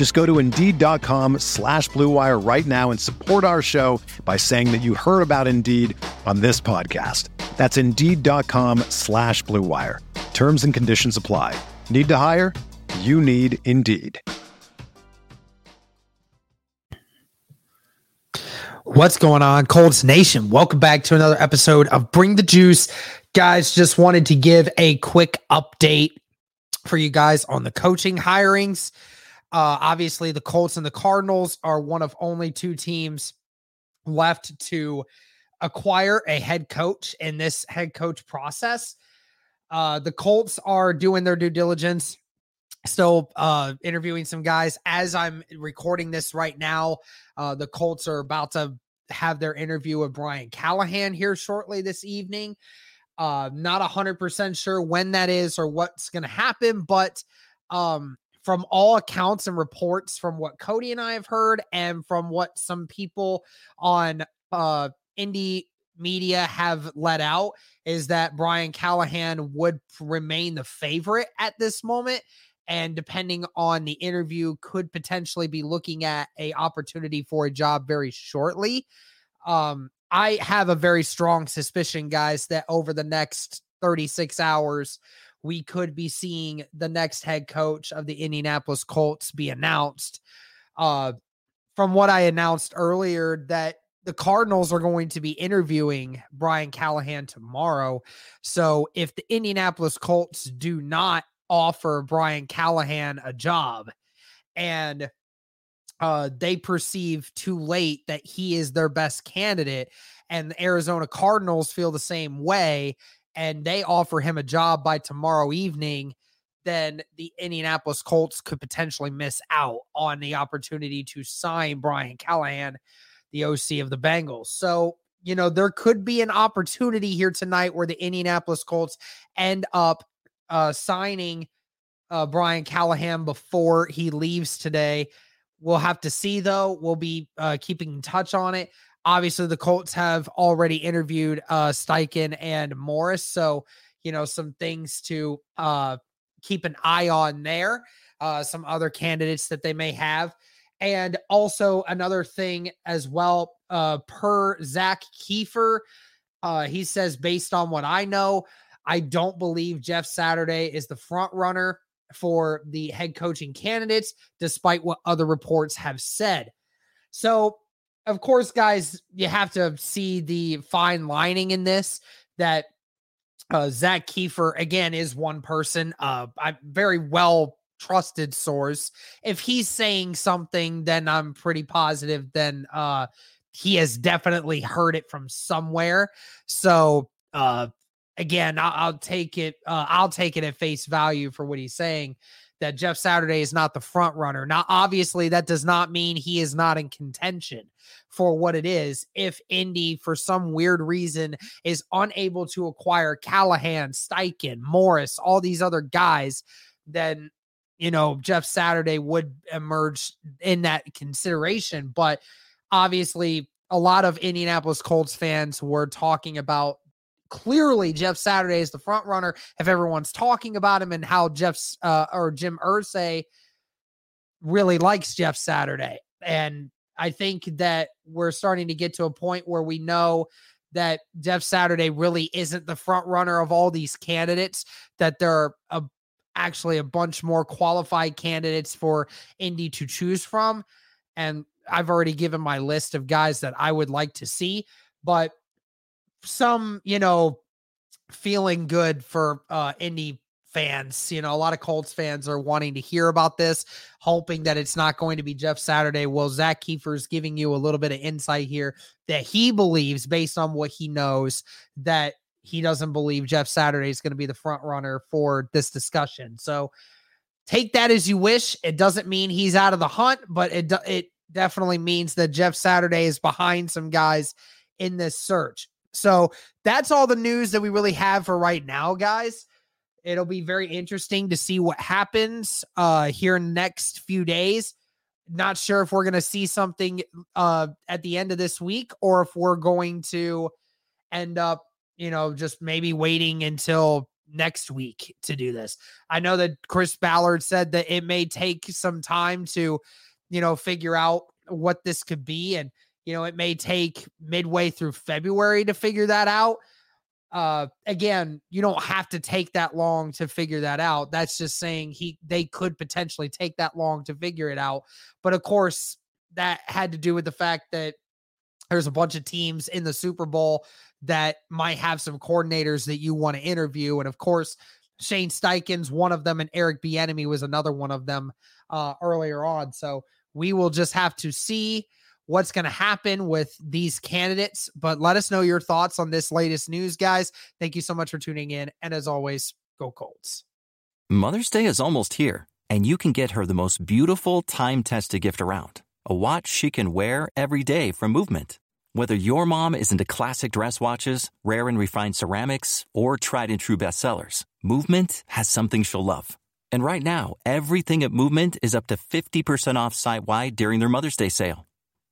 Just go to Indeed.com slash BlueWire right now and support our show by saying that you heard about Indeed on this podcast. That's Indeed.com slash BlueWire. Terms and conditions apply. Need to hire? You need Indeed. What's going on, Colts Nation? Welcome back to another episode of Bring the Juice. Guys, just wanted to give a quick update for you guys on the coaching hirings. Uh, obviously, the Colts and the Cardinals are one of only two teams left to acquire a head coach in this head coach process. Uh, the Colts are doing their due diligence, still uh, interviewing some guys. As I'm recording this right now, uh, the Colts are about to have their interview with Brian Callahan here shortly this evening. Uh, not 100% sure when that is or what's going to happen, but um, from all accounts and reports from what Cody and I have heard and from what some people on uh indie media have let out is that Brian Callahan would remain the favorite at this moment and depending on the interview could potentially be looking at a opportunity for a job very shortly. Um I have a very strong suspicion guys that over the next 36 hours we could be seeing the next head coach of the Indianapolis Colts be announced. Uh, from what I announced earlier, that the Cardinals are going to be interviewing Brian Callahan tomorrow. So if the Indianapolis Colts do not offer Brian Callahan a job and uh, they perceive too late that he is their best candidate, and the Arizona Cardinals feel the same way, and they offer him a job by tomorrow evening, then the Indianapolis Colts could potentially miss out on the opportunity to sign Brian Callahan, the OC of the Bengals. So, you know, there could be an opportunity here tonight where the Indianapolis Colts end up uh, signing uh, Brian Callahan before he leaves today. We'll have to see, though. We'll be uh, keeping in touch on it. Obviously, the Colts have already interviewed uh, Steichen and Morris, so you know some things to uh, keep an eye on there. Uh, some other candidates that they may have, and also another thing as well. Uh, per Zak Keefer, uh, he says based on what I know, I don't believe Jeff Saturday is the front runner for the head coaching candidates, despite what other reports have said. So of course, guys, you have to see the fine lining in this that uh, Zak Keefer, again, is one person, uh, I very well trusted source. If he's saying something, then I'm pretty positive, then uh, he has definitely heard it from somewhere. So, uh, again, I'll, I'll take it. Uh, I'll take it at face value for what he's saying that Jeff Saturday is not the front runner. Now, obviously, that does not mean he is not in contention for what it is. If Indy, for some weird reason, is unable to acquire Callahan, Steichen, Morris, all these other guys, then you know Jeff Saturday would emerge in that consideration. But obviously, a lot of Indianapolis Colts fans were talking about clearly Jeff Saturday is the front runner if everyone's talking about him and how Jeff's uh, or Jim Irsay really likes Jeff Saturday. And I think that we're starting to get to a point where we know that Jeff Saturday really isn't the front runner of all these candidates, that there are a, actually a bunch more qualified candidates for Indy to choose from. And I've already given my list of guys that I would like to see, but some, you know, feeling good for uh Indy fans. You know, a lot of Colts fans are wanting to hear about this, hoping that it's not going to be Jeff Saturday. Well, Zak Keefer is giving you a little bit of insight here that he believes, based on what he knows, that he doesn't believe Jeff Saturday is going to be the front runner for this discussion. So take that as you wish. It doesn't mean he's out of the hunt, but it it definitely means that Jeff Saturday is behind some guys in this search. So that's all the news that we really have for right now, guys. It'll be very interesting to see what happens uh, here next few days. Not sure if we're going to see something uh, at the end of this week or if we're going to end up, you know, just maybe waiting until next week to do this. I know that Chris Ballard said that it may take some time to, you know, figure out what this could be. And, you know, it may take midway through February to figure that out. Uh again you don't have to take that long to figure that out. That's just saying he they could potentially take that long to figure it out. But of course that had to do with the fact that there's a bunch of teams in the super bowl that might have some coordinators that you want to interview. And of course shane steichen's one of them and eric bieniemy was another one of them uh earlier on. So we will just have to see what's going to happen with these candidates. But let us know your thoughts on this latest news, guys. Thank you so much for tuning in. And as always, go Colts. Mother's Day is almost here, and you can get her the most beautiful time tested gift around a watch she can wear every day from Movement. Whether your mom is into classic dress watches, rare and refined ceramics, or tried and true bestsellers, Movement has something she'll love. And right now, everything at Movement is up to 50% off site wide during their Mother's Day sale.